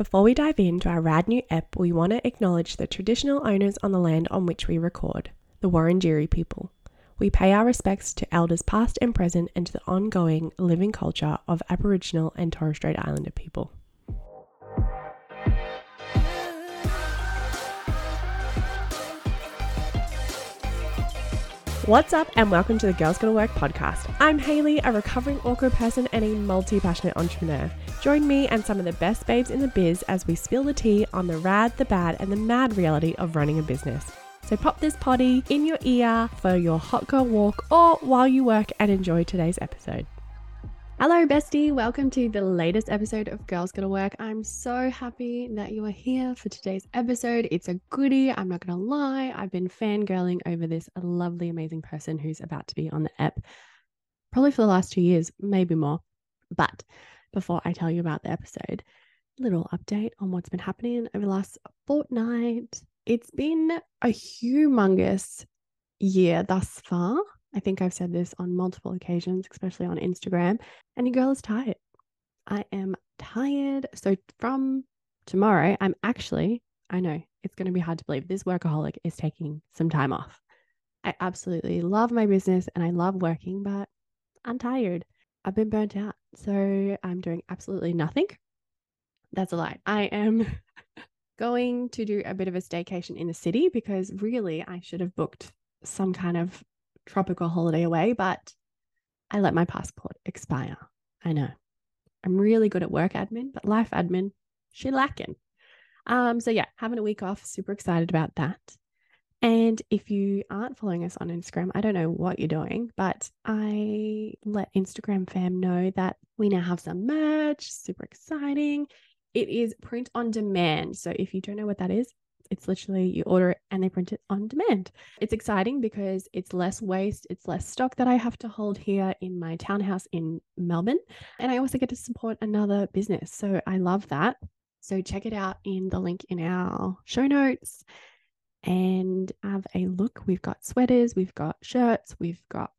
Before we dive into our rad new ep, we want to acknowledge the traditional owners on the land on which we record, the Wurundjeri people. We pay our respects to elders past and present and to the ongoing living culture of Aboriginal and Torres Strait Islander people. What's up, and welcome to the Girls Gotta Work podcast. I'm Hayleigh, a recovering awkward person and a multi passionate entrepreneur. Join me and some of the best babes in the biz as we spill the tea on the rad, the bad, and the mad reality of running a business. So pop this potty in your ear for your hot girl walk or while you work and enjoy today's episode. Hello, bestie. Welcome to the latest episode of Girls Gotta Work. I'm so happy that you are here for today's episode. It's a goodie. I'm not to lie. I've been fangirling over this lovely, amazing person who's about to be on the app probably for the last two years, maybe more. But before I tell you about the episode, little update on what's been happening over the last fortnight. It's been a humongous year thus far. I think I've said this on multiple occasions, especially on Instagram, and your girl is tired. I am tired. So from tomorrow, I'm actually, I know it's going to be hard to believe, this workaholic is taking some time off. I absolutely love my business and I love working, but I'm tired. I've been burnt out. So I'm doing absolutely nothing. That's a lie. I am going to do a bit of a staycation in the city because really I should have booked some kind of tropical holiday away, but I let my passport expire. I know. I'm really good at work admin, but life admin, she lacking. Um, so yeah, having a week off, super excited about that. And if you aren't following us on Instagram, I don't know what you're doing, but I let Instagram fam know that we now have some merch, super exciting. It is print on demand. So if you don't know what that is, it's literally you order it and they print it on demand. It's exciting because it's less waste, it's less stock that I have to hold here in my townhouse in Melbourne. And I also get to support another business. So I love that. So check it out in the link in our show notes and have a look. We've got sweaters, we've got shirts, we've got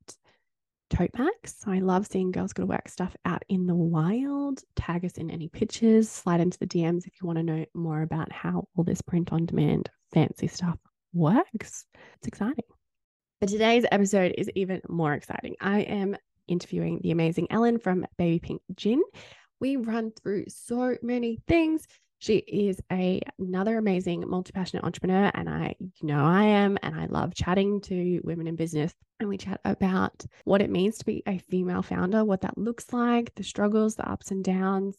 tote bags. I love seeing Girls Gotta Work stuff out in the wild. Tag us in any pictures, slide into the DMs if you want to know more about how all this print on demand fancy stuff works. It's exciting. But today's episode is even more exciting. I am interviewing the amazing Ellen from Baby Pink Gin. We run through so many things. She is a, another amazing multi-passionate entrepreneur and I you know I am and I love chatting to women in business and we chat about what it means to be a female founder, what that looks like, the struggles, the ups and downs.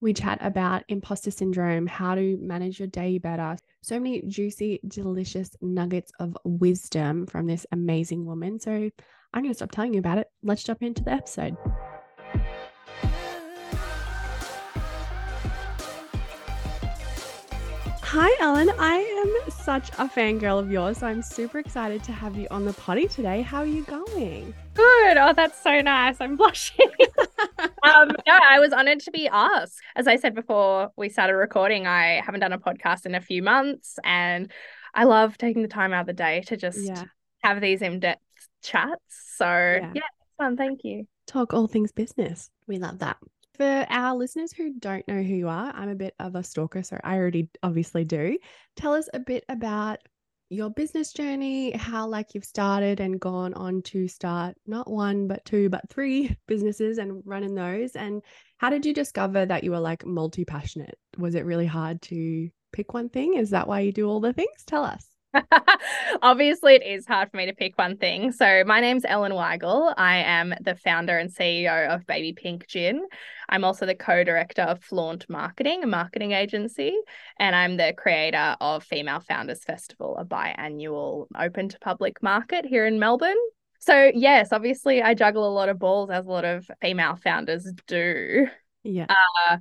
We chat about imposter syndrome, how to manage your day better. So many juicy, delicious nuggets of wisdom from this amazing woman. So I'm going to stop telling you about it. Let's jump into the episode. Hi, Ellen. I am such a fangirl of yours, so I'm super excited to have you on the potty today. How are you going? Good. Oh, that's so nice. I'm blushing. um, yeah, I was honored to be asked. As I said before we started recording, I haven't done a podcast in a few months, and I love taking the time out of the day to just yeah. have these in-depth chats. So yeah, yeah fun. Thank you. Talk all things business. We love that for our listeners who don't know who you are, I'm a bit of a stalker, so I already obviously do. Tell us a bit about your business journey, how like you've started and gone on to start not one, but two, but three businesses and running those. And how did you discover that you were like multi passionate? Was it really hard to pick one thing? Is that why you do all the things? Tell us. Obviously, it is hard for me to pick one thing. So, my name's Ellen Weigall. I am the founder and CEO of Baby Pink Gin. I'm also the co director of Flaunt Marketing, a marketing agency, and I'm the creator of Female Founders Festival, a biannual open to public market here in Melbourne. So, yes, obviously, I juggle a lot of balls as a lot of female founders do. Yeah. Uh,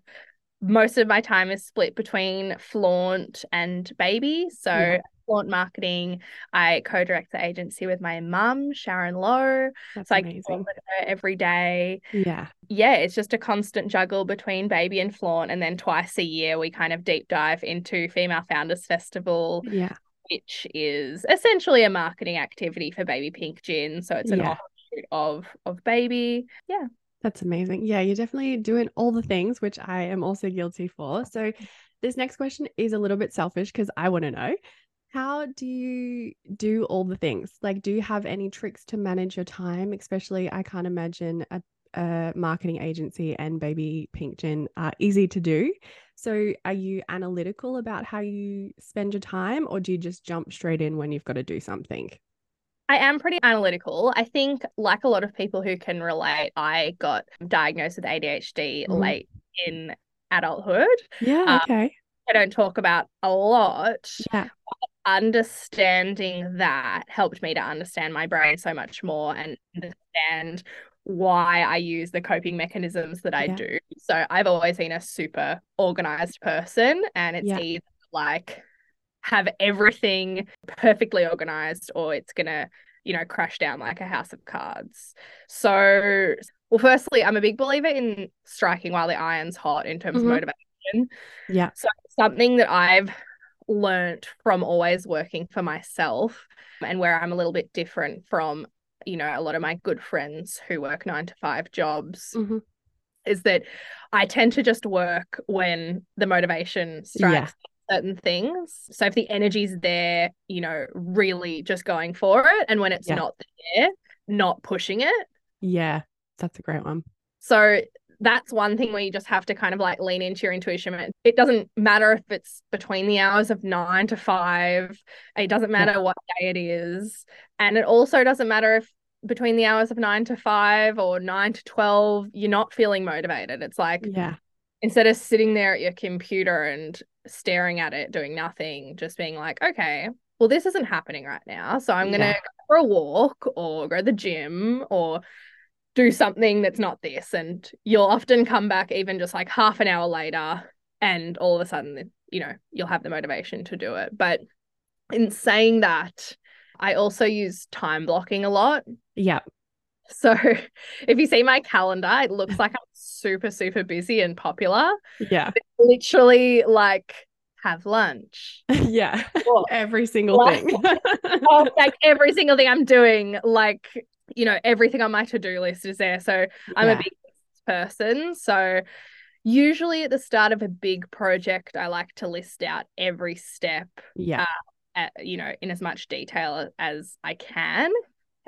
most of my time is split between flaunt and baby. So yeah. Flaunt Marketing. I co-direct the agency with my mum, Sharon Lowe. That's so amazing. I with her every day. Yeah. Yeah, it's just a constant juggle between Baby and Flaunt. And then twice a year we kind of deep dive into Female Founders Festival. Yeah. Which is essentially a marketing activity for Baby Pink Gin. So it's an yeah. offshoot of of Baby. Yeah. That's amazing. Yeah, you're definitely doing all the things, which I am also guilty for. So This next question is a little bit selfish because I want to know how do you do all the things? Like, do you have any tricks to manage your time? Especially, I can't imagine a, a marketing agency and Baby Pink Gin are easy to do. So, are you analytical about how you spend your time, or do you just jump straight in when you've got to do something? I am pretty analytical. I think, like a lot of people who can relate, I got diagnosed with ADHD Mm. late in adulthood. Yeah. Um, Okay. I don't talk about a lot. Yeah. Understanding that helped me to understand my brain so much more and understand why I use the coping mechanisms that I Yeah. do. So I've always been a super organized person, and it's Yeah. either like have everything perfectly organized or it's gonna, you know, crash down like a house of cards. So, well, firstly, I'm a big believer in striking while the iron's hot in terms Mhm. of motivation. Yeah. So something that I've learnt from always working for myself and where I'm a little bit different from, you know, a lot of my good friends who work nine to five jobs Mhm. is that I tend to just work when the motivation strikes certain things. So if the energy's there, you know, really just going for it. And when it's Yeah. not there, not pushing it. Yeah. That's a great one. So that's one thing where you just have to kind of like lean into your intuition. It- doesn't matter if it's between the hours of nine to five, it doesn't matter what day it is. And it also doesn't matter if between the hours of nine to five or nine to 12, you're not feeling motivated. It's like Yeah. instead of sitting there at your computer and staring at it, doing nothing, just being like, okay, well, this isn't happening right now. So I'm going to Yeah. go for a walk or go to the gym or do something that's not this. And you'll often come back even just like half an hour later, and all of a sudden, you know, you'll have the motivation to do it. But in saying that, I also use time blocking a lot. Yeah. So if you see my calendar, it looks like I'm super, super busy and popular. Yeah. Literally, like, have lunch. yeah. Or, Every single Like- thing. like every single thing I'm doing, like, you know, everything on my to do list is there. So I'm Yeah. a big person. So usually at the start of a big project, I like to list out every step, Yeah. Uh, at, you know, in as much detail as I can.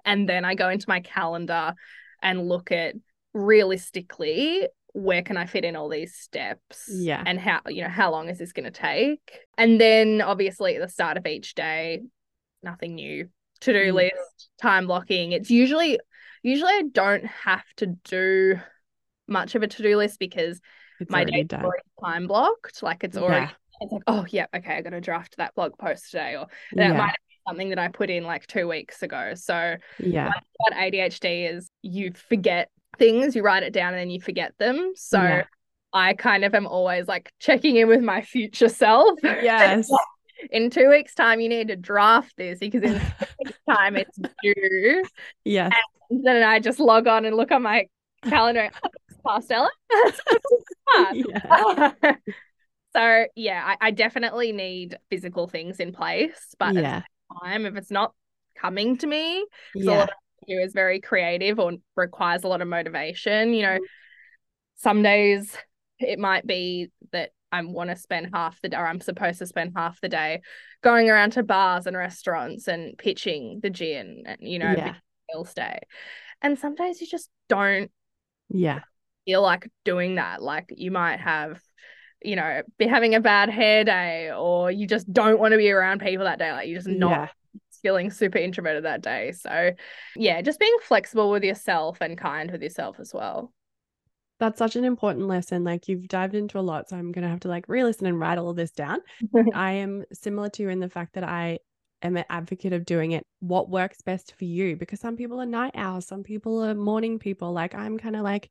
And then I go into my calendar and look at realistically where can I fit in all these steps? Yeah. And how, you know, how long is this going to take? And then obviously at the start of each day, nothing new. To do Yeah. Mm. list, time blocking. It's usually, usually I don't have to do much of a to do list because It's my day's done. already time blocked. Like it's already, Yeah. it's like, oh, yeah, okay, I got to draft that blog post today. Or that Yeah. might have been something that I put in like two weeks ago. So Yeah. what ADHD is you forget things, you write it down and then you forget them. So Yeah. I kind of am always like checking in with my future self. Yes. In two weeks' time, you need to draft this because in time it's due. Yeah. And then I just log on and look on my calendar. "Oh, Past Ella. Yeah. so yeah, I, I definitely need physical things in place, but at Yeah. time, if it's not coming to me, so a Yeah. lot of what do is very creative or requires a lot of motivation. You know, mm-hmm. some days it might be that I want to spend half the day, or I'm supposed to spend half the day going around to bars and restaurants and pitching the gin and, you know, Yeah. day. And some days you just don't Yeah. feel like doing that. Like you might have, you know, be having a bad hair day, or you just don't want to be around people that day. Like you're just not Yeah. feeling super introverted that day. So, yeah, just being flexible with yourself and kind with yourself as well. That's such an important lesson. Like you've dived into a lot, so I'm gonna have to like re-listen and write all of this down. I am similar to you in the fact that I am an advocate of doing it what works best for you because some people are night owls, some people are morning people. Like I'm kind of like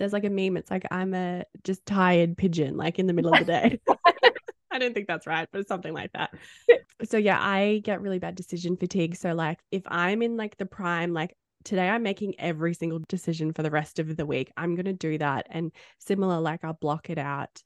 there's like a meme, it's like I'm a just tired pigeon, like in the middle of the day. I don't think that's right, but something like that. So yeah, I get really bad decision fatigue. So like if I'm in like the prime, like today I'm making every single decision for the rest of the week. I'm gonna do that. And similar, like I'll block it out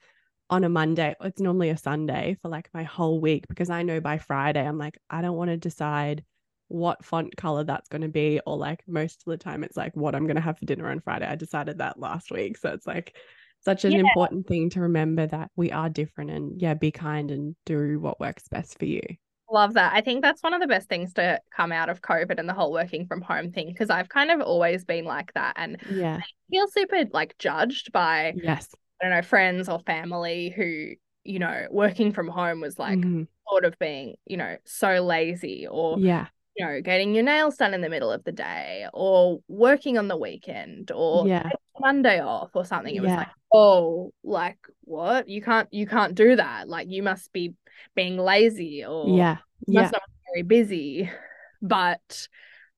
on a Monday. It's normally a Sunday for like my whole week because I know by Friday I'm like, I don't want to decide what font color that's going to be, or like most of the time it's like what I'm going to have for dinner on Friday. I decided that last week. So it's like such an Yeah. important thing to remember that we are different and yeah, be kind and do what works best for you. Love that. I think that's one of the best things to come out of COVID and the whole working from home thing because I've kind of always been like that and Yeah. feel super like judged by Yes. I don't know friends or family who you know working from home was like Mhm. sort of being you know so lazy or Yeah. You know getting your nails done in the middle of the day or working on the weekend or Yeah. Monday off or something. It was like oh like what you can't you can't do that like you must be being lazy or Yeah. you Yeah. must not be very busy. But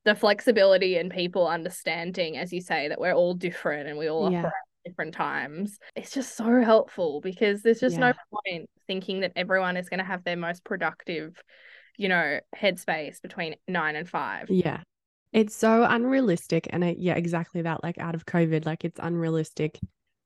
the flexibility and people understanding, as you say, that we're all different and we all Yeah. operate at different times, it's just so helpful because there's just Yeah. no point thinking that everyone is going to have their most productive, you know, headspace between nine and five. Yeah. It's so unrealistic. And it, yeah, exactly that. Like out of COVID, like it's unrealistic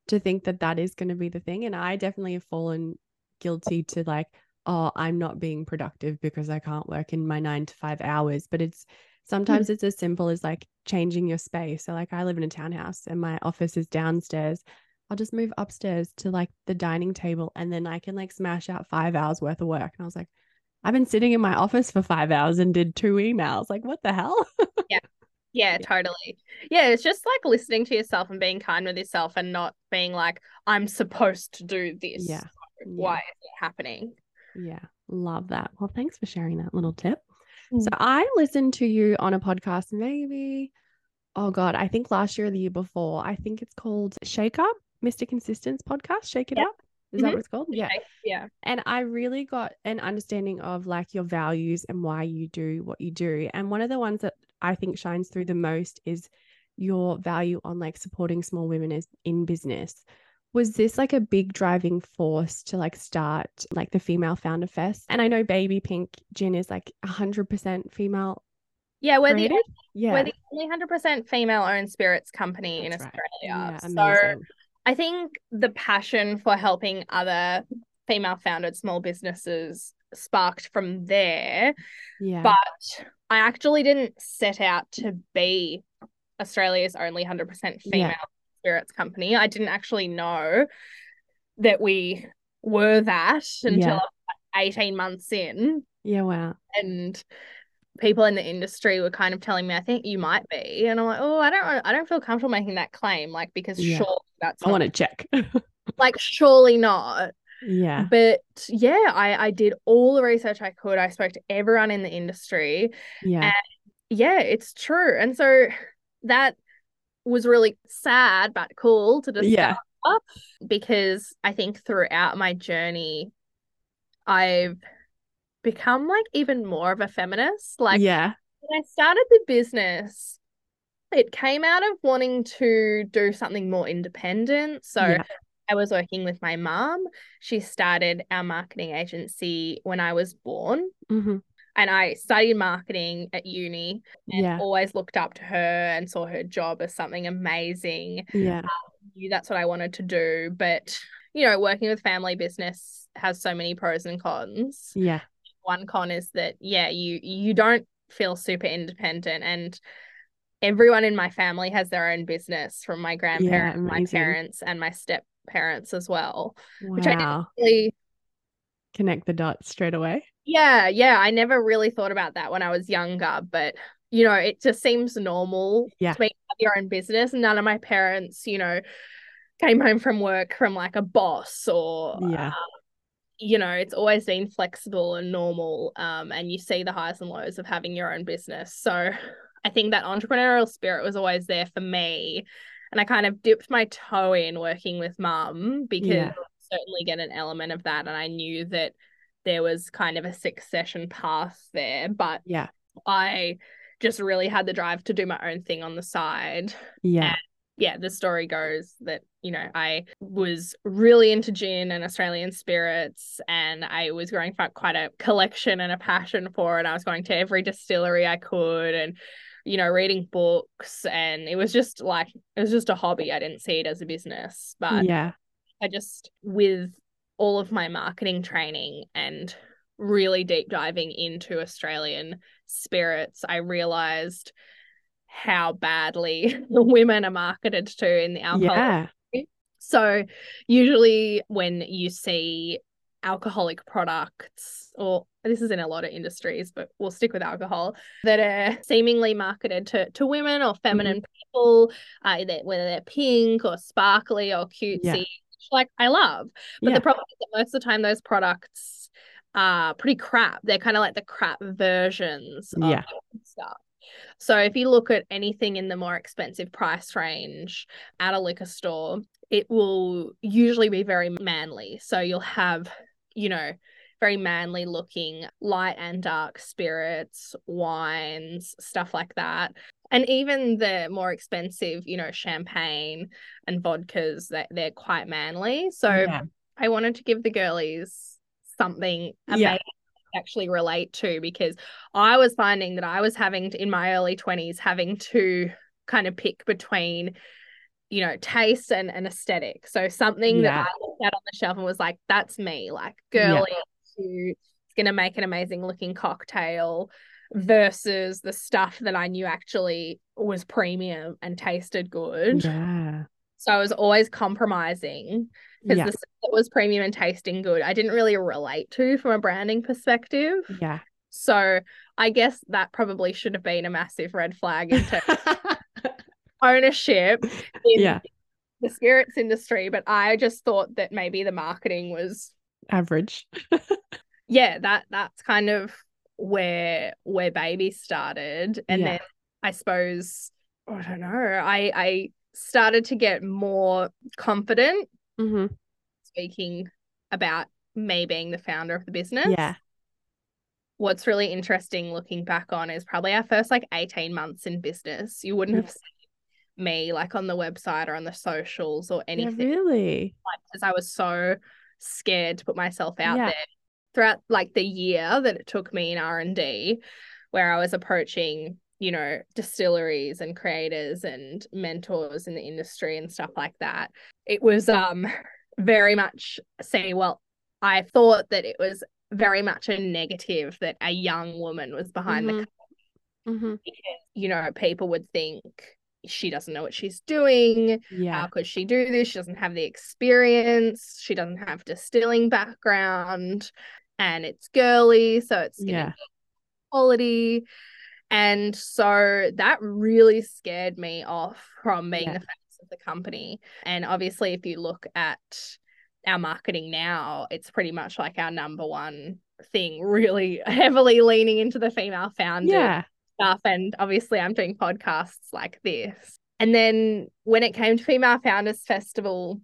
to think that that is going to be the thing. And I definitely have fallen guilty to like, oh, I'm not being productive because I can't work in my nine to five hours. But it's sometimes mm. it's as simple as like changing your space. So, like, I live in a townhouse and my office is downstairs. I'll just move upstairs to like the dining table and then I can like smash out five hours worth of work. And I was like, I've been sitting in my office for five hours and did two emails. Like, what the hell? Yeah, Yeah. totally. Yeah, it's just like listening to yourself and being kind with yourself and not being like, I'm supposed to do this. Yeah. so Yeah. Why is it happening? Yeah, love that. Well, thanks for sharing that little tip. So Mm. I listened to you on a podcast maybe, oh God, I think last year or the year before. I think it's called Shake Up, Mr. Consistence podcast. Shake It. Up. Is that Mhm. what it's called? Yeah. Okay, Yeah. And I really got an understanding of like your values and why you do what you do. And one of the ones that I think shines through the most is your value on like supporting small women as in business. Was this like a big driving force to like start like the Female Founder Fest? And I know Baby Pink Gin is like 100% female Yeah, we're the. Yeah. We're the only 100% female owned spirits company in That's right. Australia. Yeah, so. I think the passion for helping other female founded small businesses sparked from there. Yeah. But I actually didn't set out to be Australia's only 100% female spirits company. I didn't actually know that we were that until Yeah. 18 months in yeah, wow. and people in the industry were kind of telling me, I think you might be. And I'm like, oh, I don't I don't feel comfortable making that claim. Like because Yeah. sure that's I want to check. like surely not. yeah. But yeah, I, I did all the research I could. I spoke to everyone in the industry. Yeah. Yeah, it's true. And so that was really sad but cool to discover Yeah. because I think throughout my journey, I've become like even more of a feminist. Like yeah. when I started the business, it came out of wanting to do something more independent. So Yeah. I was working with my mom. She started our marketing agency when I was born. hmm And I studied marketing at uni and Yeah. always looked up to her and saw her job as something amazing. Yeah. Knew that's what I wanted to do. But, you know, working with family business has so many pros and cons Yeah. one con is that yeah you you don't feel super independent and everyone in my family has their own business from my grandparents my parents and my step parents as well Which I didn't Wow. really Connect the dots straight away. yeah yeah i never really thought about that when i was younger but you know it just seems normal Yeah. to have your own business none of my parents you know came home from work from like a boss or Yeah. you know, it's always been flexible and normal. Um, and you see the highs and lows of having your own business. So I think that entrepreneurial spirit was always there for me. And I kind of dipped my toe in working with mum because Yeah. I certainly get an element of that. And I knew that there was kind of a succession path there. But Yeah. I just really had the drive to do my own thing on the side Yeah. yeah, the story goes that, you know, I was really into gin and Australian spirits, and I was growing quite quite a collection and a passion for it. I was going to every distillery I could and, you know, reading books. And it was just like, it was just a hobby. I didn't see it as a business. But Yeah. I just, with all of my marketing training and really deep diving into Australian spirits, I realized how badly the women are marketed to in the alcohol. Yeah. So, usually when you see alcoholic products, or this is in a lot of industries, but we'll stick with alcohol, that are seemingly marketed to, to women or feminine mm-hmm. people, uh, whether they're pink or sparkly or cutesy, yeah. like I love. But yeah. the problem is that most of the time, those products are pretty crap. They're kind of like the crap versions yeah. stuff. So if you look at anything in the more expensive price range at a liquor store, it will usually be very manly. So you'll have, you know, very manly looking light and dark spirits, wines, stuff like that. And even the more expensive, you know, champagne and vodkas, that they're quite manly. So yeah. I wanted to give the girlies something amazing yeah actually relate to because I was finding that I was having to, in my early 20s having to kind of pick between you know taste and, and aesthetic so something yeah. that I looked at on the shelf and was like that's me like girly yeah. it's gonna make an amazing looking cocktail versus the stuff that I knew actually was premium and tasted good yeah so I was always compromising because yeah. the stuff that was premium and tasting good, I didn't really relate to from a branding perspective. Yeah. So I guess that probably should have been a massive red flag into ownership in yeah. the spirits industry. But I just thought that maybe the marketing was average. yeah, that that's kind of where where baby started. And yeah. then I suppose I don't know. I I started to get more confident mm-hmm. speaking about me being the founder of the business. Yeah. What's really interesting looking back on is probably our first like 18 months in business. You wouldn't have seen me like on the website or on the socials or anything. Yeah, really? Because I was so scared to put myself out yeah. there throughout like the year that it took me in R&D where I was approaching you know, distilleries and creators and mentors in the industry and stuff like that. It was um very much say, well, I thought that it was very much a negative that a young woman was behind mm-hmm. the mm-hmm. because, you know, people would think she doesn't know what she's doing. Yeah. How could she do this? She doesn't have the experience. She doesn't have distilling background and it's girly, so it's yeah. quality. And so that really scared me off from being yeah. the face of the company. And obviously, if you look at our marketing now, it's pretty much like our number one thing, really heavily leaning into the female founder yeah. Stuff. And obviously, I'm doing podcasts like this. And then when it came to Female Founders Festival,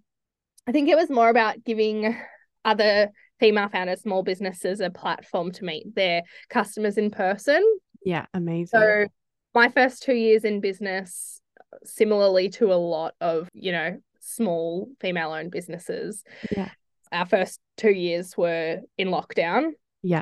I think it was more about giving other female founders, small businesses, a platform to meet their customers in person yeah, amazing. So my first two years in business, similarly to a lot of, you know, small female owned businesses. Yeah. Our first two years were in lockdown. Yeah.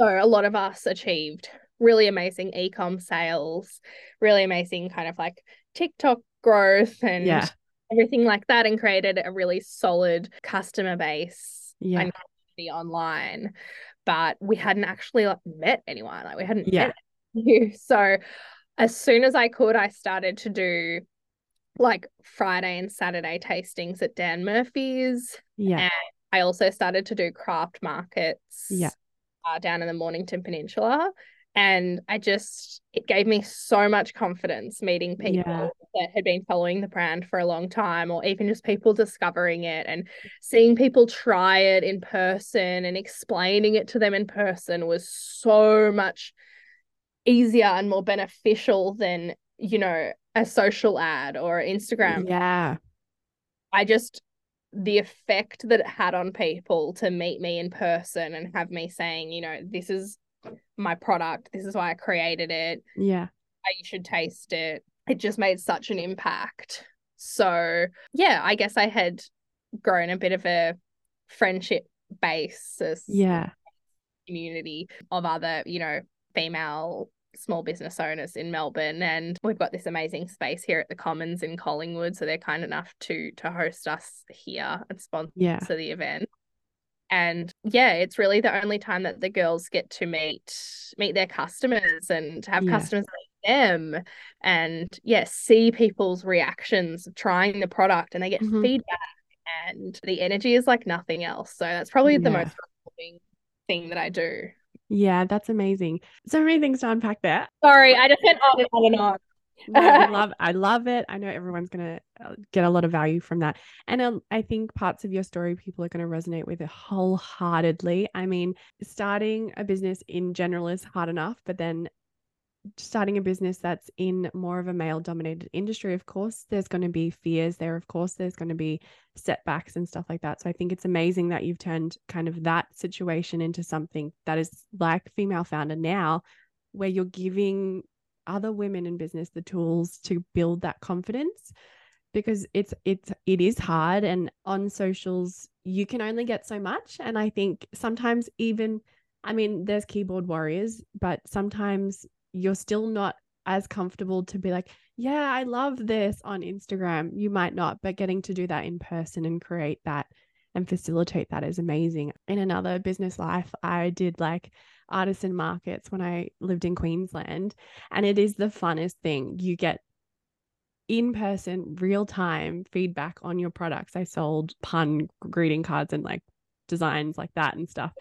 So a lot of us achieved really amazing ecom sales, really amazing kind of like TikTok growth and yeah. everything like that, and created a really solid customer base yeah. and community online. But we hadn't actually like, met anyone. Like we hadn't yeah. met you. So as soon as I could, I started to do like Friday and Saturday tastings at Dan Murphy's. Yeah. And I also started to do craft markets yeah. Uh, down in the Mornington Peninsula. And I just, it gave me so much confidence meeting people yeah. that had been following the brand for a long time, or even just people discovering it and seeing people try it in person and explaining it to them in person was so much easier and more beneficial than you know a social ad or Instagram. Yeah. I just the effect that it had on people to meet me in person and have me saying, you know, this is my product, this is why I created it. Yeah. You should taste it. It just made such an impact. So, yeah, I guess I had grown a bit of a friendship basis. Yeah. Community of other, you know, female small business owners in Melbourne and we've got this amazing space here at the Commons in Collingwood so they're kind enough to to host us here and sponsor yeah. the event. And yeah, it's really the only time that the girls get to meet meet their customers and have yeah. customers meet them and yeah, see people's reactions of trying the product and they get mm-hmm. feedback and the energy is like nothing else. So that's probably the most rewarding thing that I do. Yeah, that's amazing. So many things to unpack there. Sorry, I just went on and on and on. I love I love it. I know everyone's gonna uh, get a lot of value from that, and um, I think parts of your story people are gonna resonate with it wholeheartedly. I mean, starting a business in general is hard enough, but then starting a business that's in more of a male dominated industry, of course, there's going to be fears there. Of course, there's going to be setbacks and stuff like that. So I think it's amazing that you've turned kind of that situation into something that is like female founder now, where you're giving other women in business the tools to build that confidence because it's it's it is hard. And on socials you can only get so much. And i think sometimes even i mean there's keyboard warriors but sometimes you're still not as comfortable to be like yeah i love this on instagram. You might not but getting to do that in person and create that and facilitate that is amazing. In another business life i did like artisan markets when I lived in Queensland. And it is the funnest thing. You get in person, real time feedback on your products. I sold pun greeting cards and like designs like that and stuff.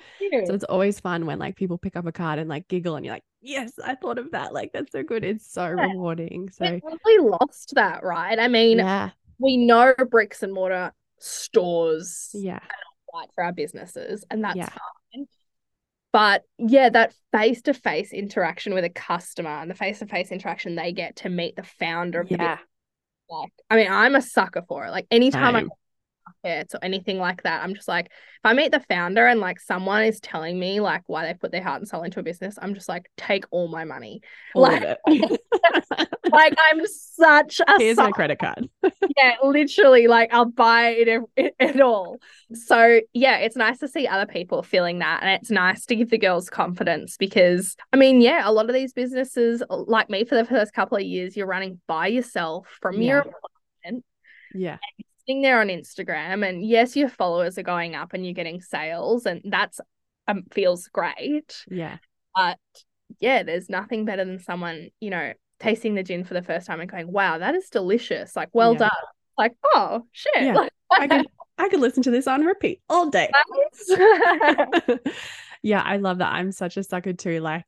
So it's always fun when like people pick up a card and like giggle and you're like, yes, I thought of that. Like that's so good. It's so Yeah. rewarding. So we lost that, right? I mean, yeah, we know bricks and mortar stores yeah, right for our businesses, and that's Yeah. fine. But yeah, that face to face interaction with a customer and the face to face interaction they get to meet the founder of the yeah. business. Like, I mean, I'm a sucker for it. Like, anytime I Same. to markets or anything like that, I'm just like, if I meet the founder and like someone is telling me like why they put their heart and soul into a business, I'm just like, take all my money. All Like-. Like, I'm such a Here's my credit card. yeah, literally, like I'll buy it, it, it all. So yeah, it's nice to see other people feeling that, and it's nice to give the girls confidence because I mean, yeah, a lot of these businesses, like me, for the first couple of years, you're running by yourself from your apartment, Yeah, sitting there on Instagram, and yes, your followers are going up and you're getting sales, and that's um, feels great. yeah, But yeah, there's nothing better than someone, you know, tasting the gin for the first time and going, "Wow, that is delicious!" Like, well Yeah. done. Like, oh shit. Yeah. Like, I could I could listen to this on repeat all day. yeah, I love that. I'm such a sucker too. Like,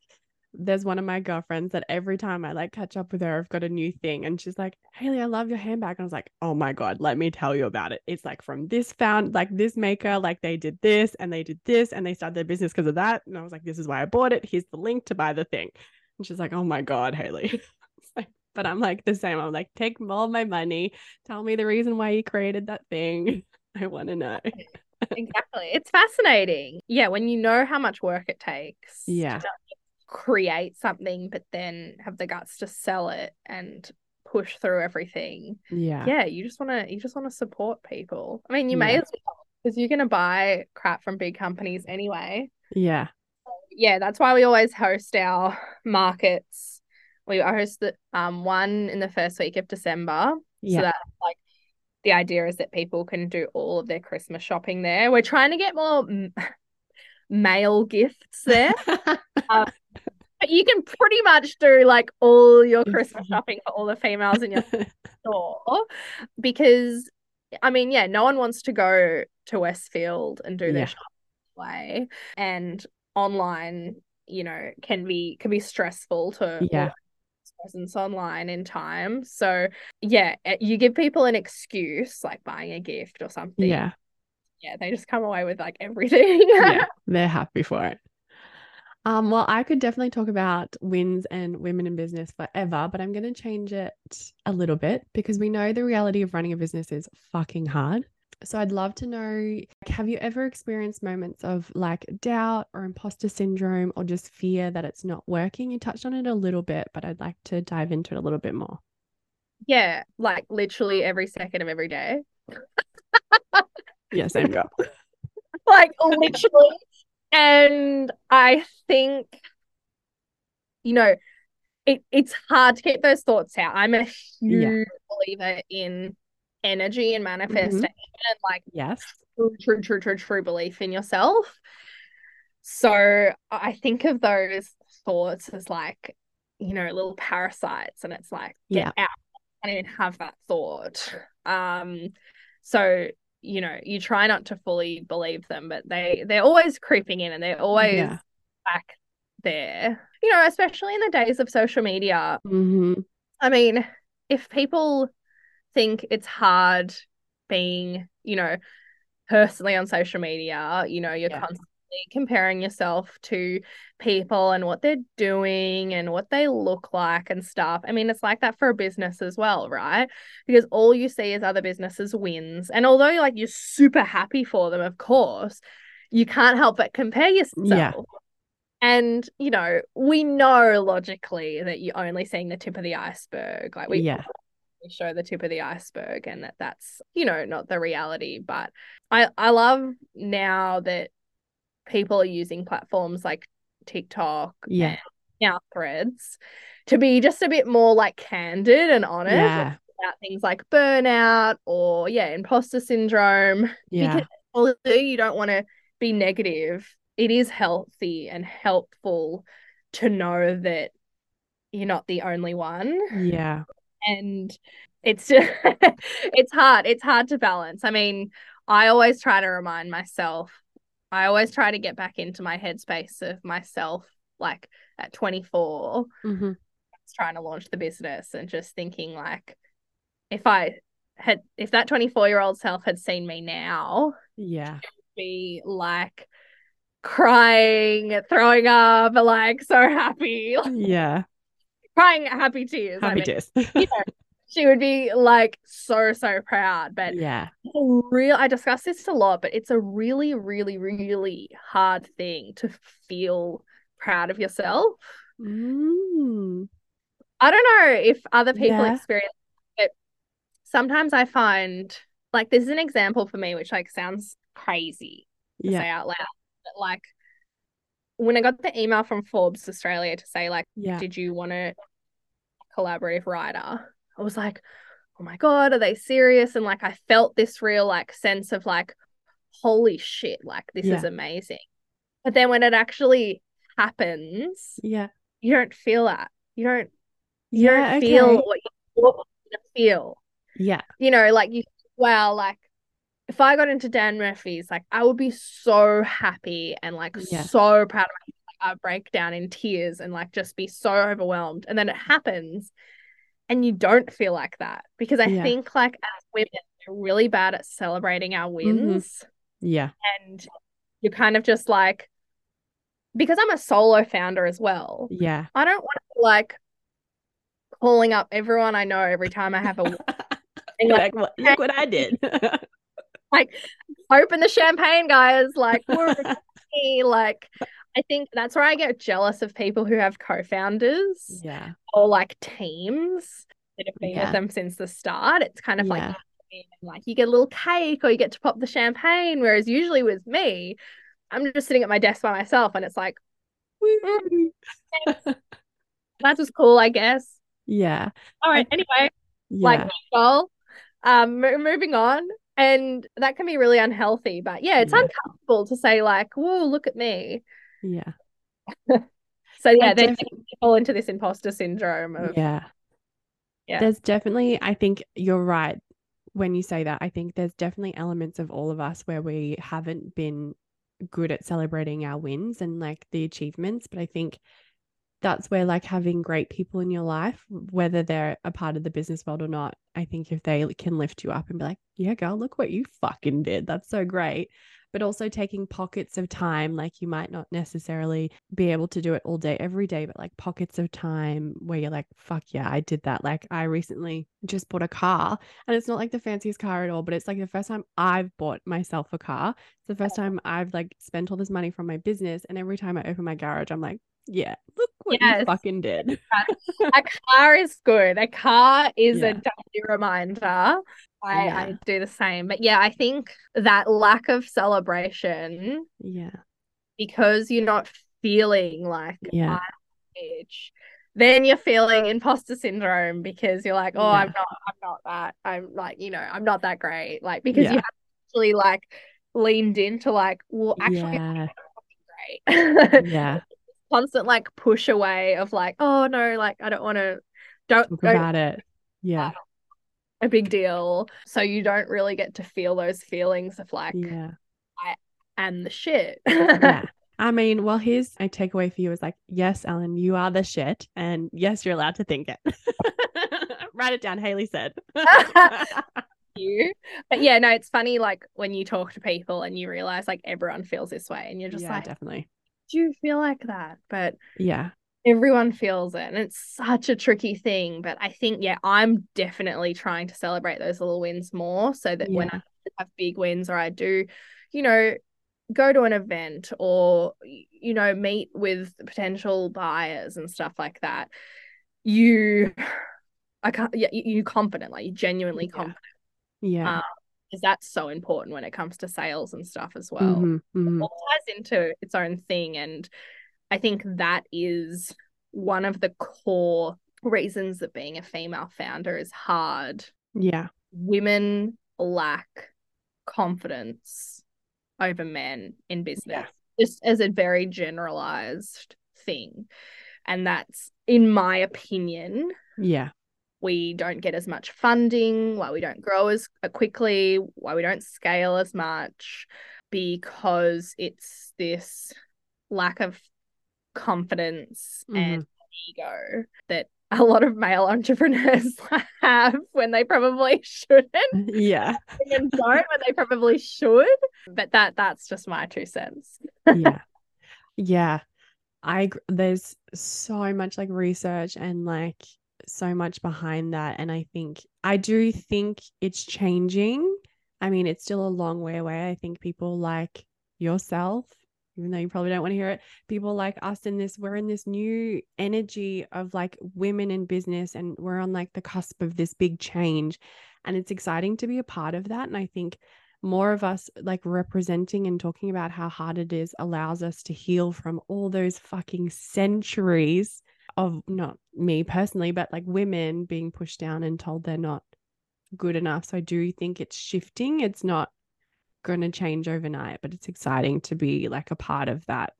there's one of my girlfriends that every time I like catch up with her, I've got a new thing, and she's like, "Hayleigh, I love your handbag." And I was like, "Oh my god, let me tell you about it. It's like from this found, like this maker, like they did this and they did this, and they started their business because of that." And I was like, "This is why I bought it. Here's the link to buy the thing." And she's like, "Oh my god, Hayleigh." Like- but I'm like the same. I'm like, take all my money. Tell me the reason why you created that thing. I want to know. exactly. It's fascinating. Yeah, when you know how much work it takes Yeah. To create something, but then have the guts to sell it and push through everything. Yeah. Yeah, you just want to you just want to support people. I mean, you may Yeah. as well because you're gonna buy crap from big companies anyway. Yeah. yeah, that's why we always host our markets. We host the um one in the first week of December. Yeah. So that like the idea is that people can do all of their Christmas shopping there. We're trying to get more m- male gifts there, but you can pretty much do like all your Christmas shopping for all the females in your store because I mean, yeah, no one wants to go to Westfield and do Yeah. their shopping way and online, you know, can be can be stressful to Yeah. presence online in time. So yeah, eh, you give people an excuse like buying a gift or something. yeah. Yeah, they just come away with like everything. Yeah. They're happy for it. Um, well, I could definitely talk about wins and women in business forever, but I'm going to change it a little bit because we know the reality of running a business is fucking hard. So I'd love to know like, have you ever experienced moments of like doubt or imposter syndrome or just fear that it's not working? You touched on it a little bit, but I'd like to dive into it a little bit more. yeah, like literally every second of every day. Yeah, same girl. like literally. And I think, you know, it, it's hard to keep those thoughts out. I'm a huge believer in energy and manifestation and like Yes. true, true, true, true, true belief in yourself. So I think of those thoughts as like, you know, little parasites, and it's like, get Yeah. out. I even have that thought. Um, so you know, you try not to fully believe them, but they they're always creeping in and they're always Yeah. back there. You know, especially in the days of social media. hmm I mean, if people think it's hard being, you know, personally on social media, you know, you're Yeah. constantly comparing yourself to people and what they're doing and what they look like and stuff. I mean, it's like that for a business as well, right? Because all you see is other businesses wins. And although like you're super happy for them, of course, you can't help but compare yourself. Yeah. And, you know, we know logically that you're only seeing the tip of the iceberg. Like we, Yeah. we show the tip of the iceberg and that that's you know not the reality but i i love now that people are using platforms like tiktok Yeah. now threads to be just a bit more like candid and honest Yeah. about things like burnout or yeah imposter syndrome Yeah. because although you don't want to be negative it is healthy and helpful to know that you're not the only one Yeah. and it's just it's hard it's hard to balance i mean i always try to remind myself i always try to get back into my headspace of myself like at 24 hmm trying to launch the business and just thinking like if i had if that 24 year old self had seen me now Yeah. be like crying throwing up like so happy Yeah. crying happy tears I Happy mean, days. you know, she would be like so so proud but yeah. real I discuss this a lot, but it's a really, really, really hard thing to feel proud of yourself. Mm. I don't know if other people Yeah. experience it. Sometimes I find like this is an example for me, which like sounds crazy to Yeah. say out loud. But like when I got the email from Forbes Australia to say like, Yeah. did you want a collaborative writer? I was like, oh my God, are they serious? And like I felt this real like sense of like, holy shit, like this is amazing. But then when it actually happens, Yeah. you don't feel that. You don't you Yeah. don't feel what you want to feel. Yeah. You know, like you wow, like if I got into Dan Murphy's, like I would be so happy and like Yeah. so proud of myself. Like, I'd break down in tears and like just be so overwhelmed. And then it happens and you don't feel like that. Because I Yeah. think like as women, we're really bad at celebrating our Mm-hmm. wins. Yeah. And you're kind of just like because I'm a solo founder as well. Yeah. I don't want to like calling up everyone I know every time I have a. Like, look what I did. Like open the champagne, guys. Like, we're like, I think that's where I get jealous of people who have co-founders yeah. or like teams that have been Yeah. with them since the start. It's kind of Yeah. like like you get a little cake or you get to pop the champagne. Whereas usually with me, I'm just sitting at my desk by myself and it's like, that was cool, I guess. Yeah. All right. Anyway, Yeah. like goal. Um, mo- moving on, and that can be really unhealthy. But yeah, it's Yeah. uncomfortable to say like, "Whoa, look at me." Yeah. So yeah, they def- fall into this imposter syndrome of Yeah. Yeah. There's definitely, I think you're right when you say that. I think there's definitely elements of all of us where we haven't been good at celebrating our wins and like the achievements. But I think that's where like having great people in your life, whether they're a part of the business world or not, I think if they can lift you up and be like, yeah, girl, look what you fucking did. That's so great. But also taking pockets of time, like you might not necessarily be able to do it all day, every day, but like pockets of time where you're like, fuck yeah, I did that. Like I recently just bought a car and it's not like the fanciest car at all, but it's like the first time I've bought myself a car. It's the first time I've like spent all this money from my business. And every time I open my garage, I'm like, yeah, look what you fucking did. a car is good. A car is Yeah. a daily reminder. I, Yeah. I do the same. But yeah, I think that lack of celebration Yeah. because you're not feeling like Yeah. Age, then you're feeling imposter syndrome because you're like, oh, I'm not, I'm not that. I'm like, you know, I'm not that great. Like because you Yeah. have actually like leaned into like, well, actually, yeah. Great. Yeah. Constant like push away of like, oh no, like I don't want to, don't, Talk don't about it. Yeah. A big deal. So you don't really get to feel those feelings of like, Yeah. and the shit. Yeah. I mean, well, here's a takeaway for you is like, yes, Ellen, you are the shit. And yes, you're allowed to think it. Write it down, Hayleigh said. you. But yeah, no, it's funny like when you talk to people and you realize like everyone feels this way and you're just yeah, like, definitely. do you feel like that? But Yeah. Everyone feels it and it's such a tricky thing. But I think, yeah, I'm definitely trying to celebrate those little wins more so that when I have big wins or I do, you know, go to an event or, you know, meet with potential buyers and stuff like that, you, I can't, yeah, you- you're confident, like you're genuinely Yeah. confident. Yeah. Um, because that's so important when it comes to sales and stuff as well. Mhm, mhm. All ties into its own thing. And I think that is one of the core reasons that being a female founder is hard. Yeah. Women lack confidence over men in business, Yeah. just as a very generalized thing. And that's, in my opinion, Yeah. we don't get as much funding, why we don't grow as uh, quickly, why we don't scale as much, because it's this lack of confidence and mm-hmm. ego that a lot of male entrepreneurs have when they probably shouldn't Yeah. and don't when they probably should. But that that's just my two cents. yeah yeah i there's so much like research and like so much behind that and i think i do think it's changing i mean it's still a long way away i think people like yourself even though you probably don't want to hear it people like us in this we're in this new energy of like women in business and we're on like the cusp of this big change and it's exciting to be a part of that and i think more of us like representing and talking about how hard it is allows us to heal from all those fucking centuries of not me personally, but like women being pushed down and told they're not good enough. So I do think it's shifting. It's not going to change overnight, but it's exciting to be like a part of that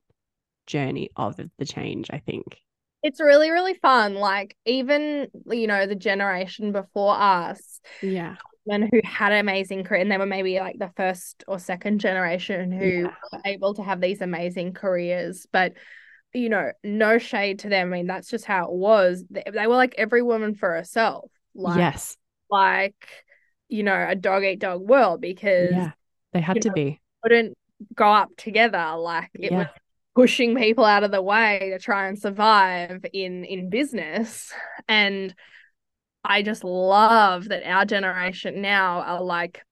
journey of the change, I think. It's really, really fun. Like even, you know, the generation before us, Yeah. men who had amazing career and they were maybe like the first or second generation who Yeah. were able to have these amazing careers but you know no shade to them i mean that's just how it was they, they were like every woman for herself like yes. like you know a dog eat dog world because Yeah. They had to know, be. couldn't go up together like it Yeah. was pushing people out of the way to try and survive in in business and i just love that our generation now are like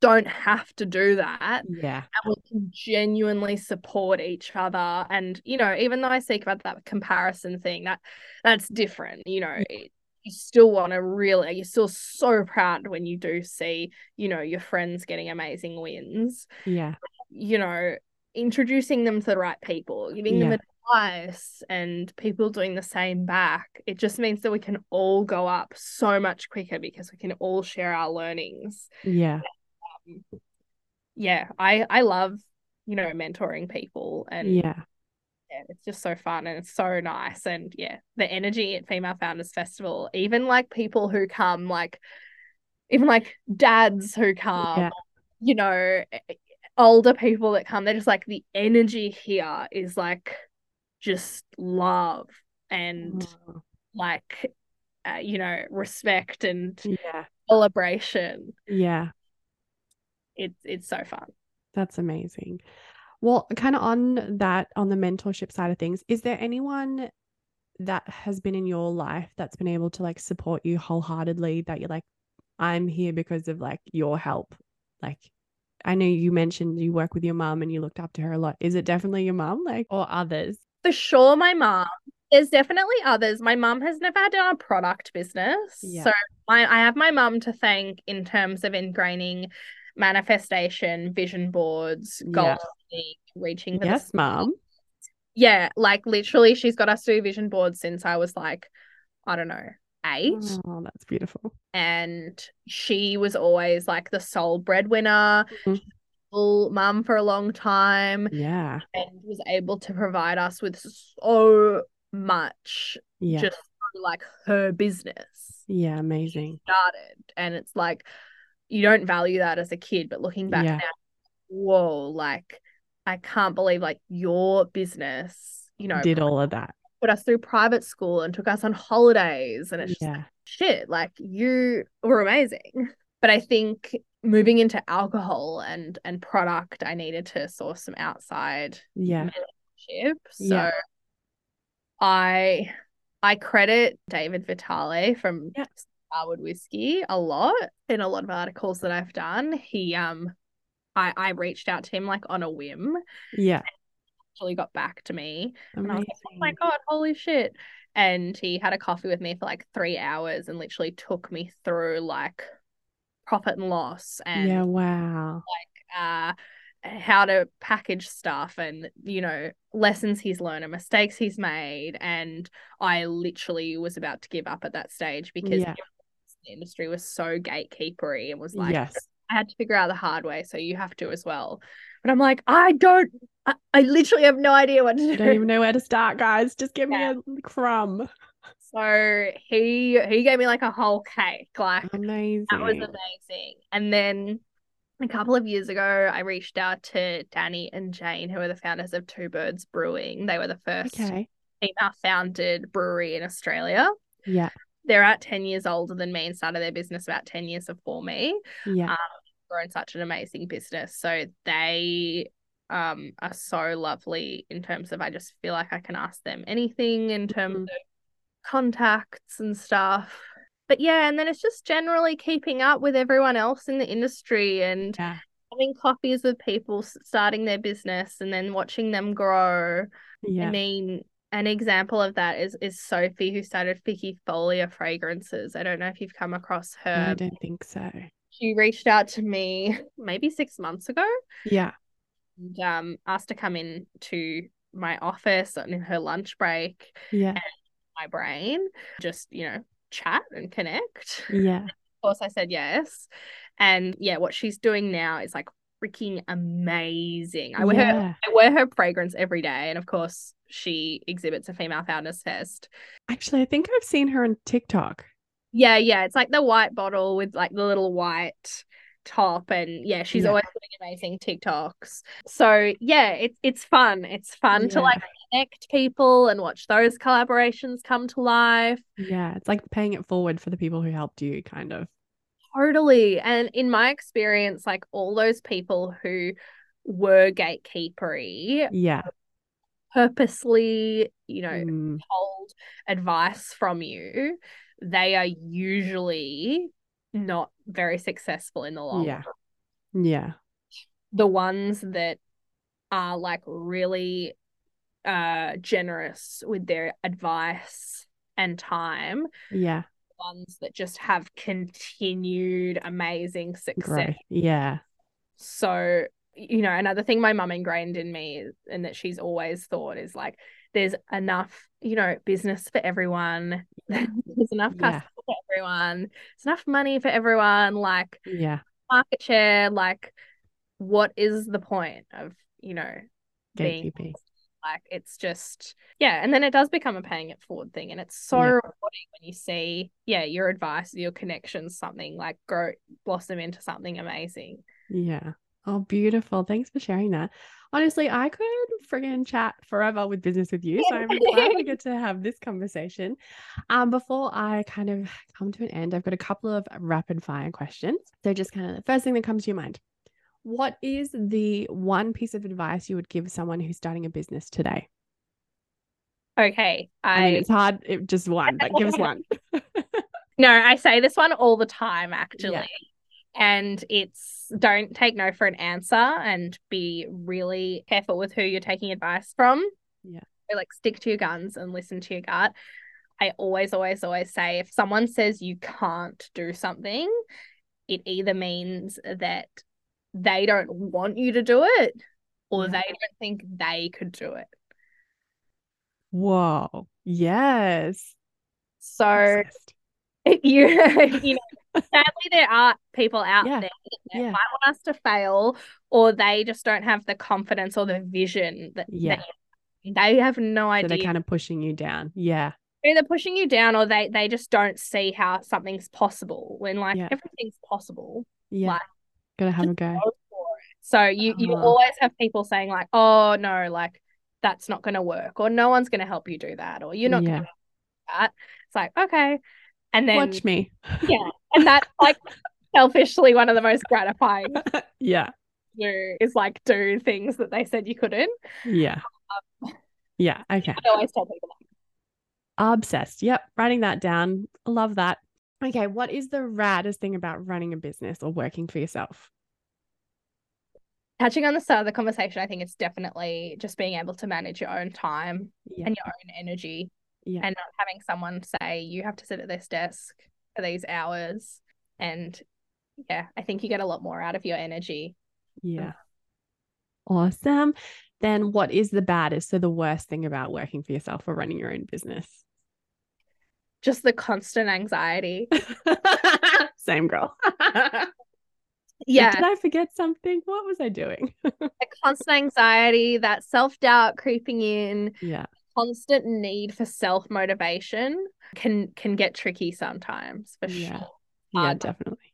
don't have to do that Yeah. and we can genuinely support each other and you know even though i speak about that comparison thing that that's different you know it, you still want to really you're still so proud when you do see you know your friends getting amazing wins Yeah. you know, introducing them to the right people, giving them advice, and people doing the same back. It just means that we can all go up so much quicker because we can all share our learnings. Yeah. Um, yeah, I I love you know mentoring people and Yeah. Yeah, it's just so fun and it's so nice and yeah, the energy at Female Founders Festival, even like people who come like even like dads who come, Yeah. you know, older people that come, they're just like the energy here is like just love and Oh, like uh, you know, respect and Yeah. celebration. Yeah. It's it's so fun. That's amazing. Well, kind of on that, on the mentorship side of things, is there anyone that has been in your life that's been able to like support you wholeheartedly that you're like, I'm here because of like your help? Like, I know you mentioned you work with your mom and you looked up to her a lot. Is it definitely your mom, like, or others? For sure, my mom. There's definitely others. My mum has never had done a product business. Yeah. So I, I have my mum to thank in terms of ingraining manifestation, vision boards, goal Yeah. Reaching for the Yes, mum. yeah, like literally she's got us do vision boards since I was like, I don't know, eight. Oh, that's beautiful. And she was always like the sole breadwinner, Mhm. mum for a long time, Yeah. and was able to provide us with so much Yeah. just like her business. Yeah, amazing. started. And it's like you don't value that as a kid, but looking back Yeah. now, whoa, like I can't believe like your business, you know, Did all of that. put us through private school and took us on holidays. And it's just Yeah. shit, like you were amazing. But I think moving into alcohol and and product, I needed to source some outside Yeah. mentorship. So Yeah. I I credit David Vitale from Yeah. Starward Whiskey a lot in a lot of articles that I've done. He um I I reached out to him like on a whim, Yeah. actually got back to me. And I was like, oh my God, holy shit. And he had a coffee with me for like three hours and literally took me through like profit and loss and Yeah, wow. uh how to package stuff and you know lessons he's learned and mistakes he's made and I literally was about to give up at that stage because Yeah. the industry was so gatekeepery and was like yes. I had to figure out the hard way so you have to as well but I'm like I don't I, I literally have no idea what to do. I do don't even know where to start, guys. Just give Yeah. me a crumb. so he he gave me like a whole cake like Amazing. That was amazing. And then a couple of years ago, I reached out to Danny and Jayne, who are the founders of Two Birds Brewing. They were the first Okay. female founded brewery in Australia. Yeah. They're at 10 years older than me and started their business about 10 years before me. Yeah. Um, grown such an amazing business. So they um are so lovely in terms of I just feel like I can ask them anything in terms Mhm. of contacts and stuff. But yeah, and then it's just generally keeping up with everyone else in the industry and Yeah. having coffees with people starting their business and then watching them grow. Yeah. I mean, an example of that is is Sophie who started Vicky Folia fragrances. I don't know if you've come across her. I don't think so. She reached out to me maybe six months ago Yeah. and um, asked to come in to my office on her lunch break, Yeah. my brain, just, you know, chat and connect. Yeah. Of course, I said yes. And yeah, what she's doing now is like freaking amazing. I wear her I wear her fragrance every day. And of course, she exhibits a female founders fest. Actually, I think I've seen her on TikTok. Yeah, yeah. It's like the white bottle with like the little white top. And yeah, she's Yeah. always doing amazing TikToks. So yeah, it's it's fun. It's fun to like connect people and watch those collaborations come to life. Yeah. It's like paying it forward for the people who helped you, kind of. Totally. And in my experience, like all those people who were gatekeepery Yeah. purposely, you know, Mm, hold advice from you, they are usually not very successful in the long Yeah. run. yeah. The ones that are like really uh generous with their advice and time, Yeah. Ones that just have continued amazing success. Growth. Yeah. So, you know, another thing my mum ingrained in me is- and that she's always thought is like there's enough, you know, business for everyone. there's enough Yeah. customers for everyone. There's enough money for everyone. Like Yeah. market share, like what is the point of, you know, being. Like it's just yeah, and then it does become a paying it forward thing. And it's so Yeah. rewarding when you see, yeah, your advice, your connections, something like grow blossom into something amazing. Yeah. Oh, beautiful. Thanks for sharing that. Honestly, I could friggin' chat forever with business with you. So I'm glad we get to have this conversation. Um, before I kind of come to an end, I've got a couple of rapid fire questions. So just kind of the first thing that comes to your mind. What is the one piece of advice you would give someone who's starting a business today? Okay. I mean, it's hard, it, just one, but give us one. no, I say this one all the time actually. And it's don't take no for an answer and be really careful with who you're taking advice from. Yeah. So, like stick to your guns and listen to your gut. I always, always, always say if someone says you can't do something, it either means that they don't want you to do it or Yeah. they don't think they could do it. Whoa. Yes. So you you know sadly there are people out Yeah, there that yeah. might want us to fail or they just don't have the confidence or the vision that, Yeah. that they have no So idea they're kind of pushing you down. Yeah. either pushing you down or they they just don't see how something's possible when like everything's possible. Yeah. Like, Gotta have a go. So you you Uh-huh. always have people saying like, oh no, like that's not gonna work, or no one's gonna help you do that, or you're not Yeah. gonna do that. It's like, okay. And then Watch me. yeah, and that's like selfishly one of the most gratifying yeah. do is like do things that they said you couldn't. Yeah. Yeah. Okay. I always tell people that. Obsessed. Yep. Writing that down. Love that. Okay. What is the raddest thing about running a business or working for yourself? touching on the start of the conversation, I think it's definitely just being able to manage your own time Yeah. and your own energy Yeah. and not having someone say you have to sit at this desk for these hours. And yeah, I think you get a lot more out of your energy. Yeah. Awesome. Then what is the baddest? So the worst thing about working for yourself or running your own business? Just the constant anxiety. Same girl. Yeah, Did I forget something? What was I doing? the constant anxiety, that self doubt creeping in, yeah. constant need for self motivation can can get tricky sometimes for Yeah. sure. Yeah, definitely.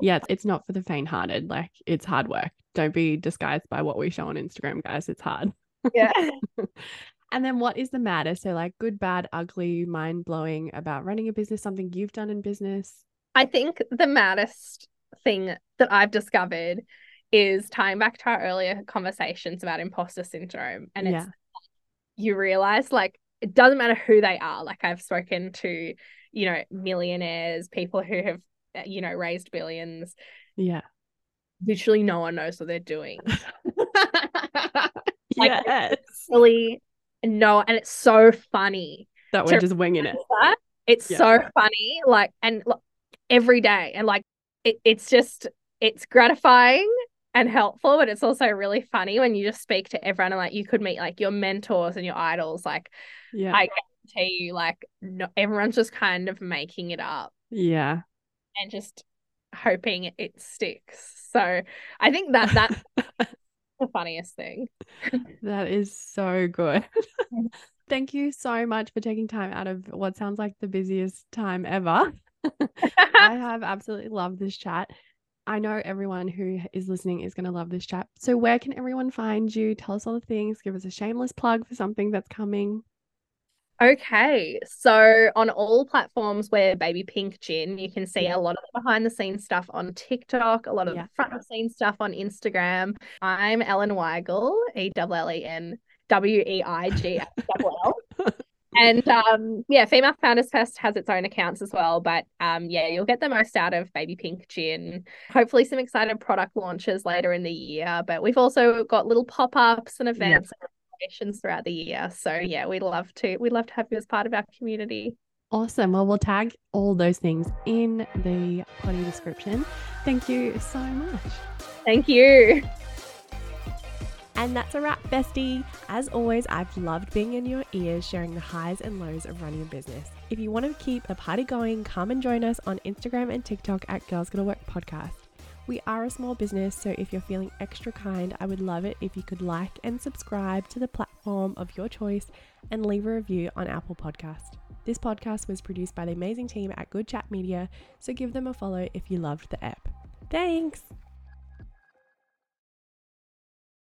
Yeah, it's not for the faint-hearted. Like it's hard work. Don't be disguised by what we show on Instagram, guys. It's hard. Yeah. And then what is the matter? So like good, bad, ugly, mind-blowing about running a business, something you've done in business. I think the maddest thing that I've discovered is tying back to our earlier conversations about imposter syndrome. And Yeah. it's you realize like it doesn't matter who they are. Like I've spoken to, you know, millionaires, people who have, uh, you know, raised billions. Yeah. Literally no one knows what they're doing. Like, yes. Really no, and it's so funny. That we're just winging it. that. It's Yeah. so funny, like, and every day, and like, it, it's just, it's gratifying and helpful, but it's also really funny when you just speak to everyone and like you could meet like your mentors and your idols. Like, Yeah. I guarantee you, like, no, everyone's just kind of making it up yeah. and just hoping it sticks. So I think that that's the funniest thing. That is so good. Thank you so much for taking time out of what sounds like the busiest time ever. I have absolutely loved this chat. I know everyone who is listening is going to love this chat. So, where can everyone find you? Tell us all the things. Give us a shameless plug for something that's coming. Okay, so on all platforms where Baby Pink Gin, you can see Yeah. a lot of the behind the scenes stuff on TikTok, a lot of Yeah. the front of scenes stuff on Instagram. I'm Ellen Weigall, E L L E N W E I G L L. And um, yeah, Female Founders Fest has its own accounts as well. But um, yeah, you'll get the most out of Baby Pink Gin. Hopefully, some excited product launches later in the year. But we've also got little pop ups and events and activations throughout the year. So yeah, we'd love to we'd love to have you as part of our community. Awesome. Well, we'll tag all those things in the potty description. Thank you so much. Thank you. And that's a wrap, bestie. As always, I've loved being in your ears, sharing the highs and lows of running a business. If you want to keep the party going, come and join us on Instagram and TikTok at Girls Gotta Work Podcast. We are a small business, so if you're feeling extra kind, I would love it if you could like and subscribe to the platform of your choice and leave a review on Apple Podcast. This podcast was produced by the amazing team at Good Chat Media, so give them a follow if you loved the app. Thanks!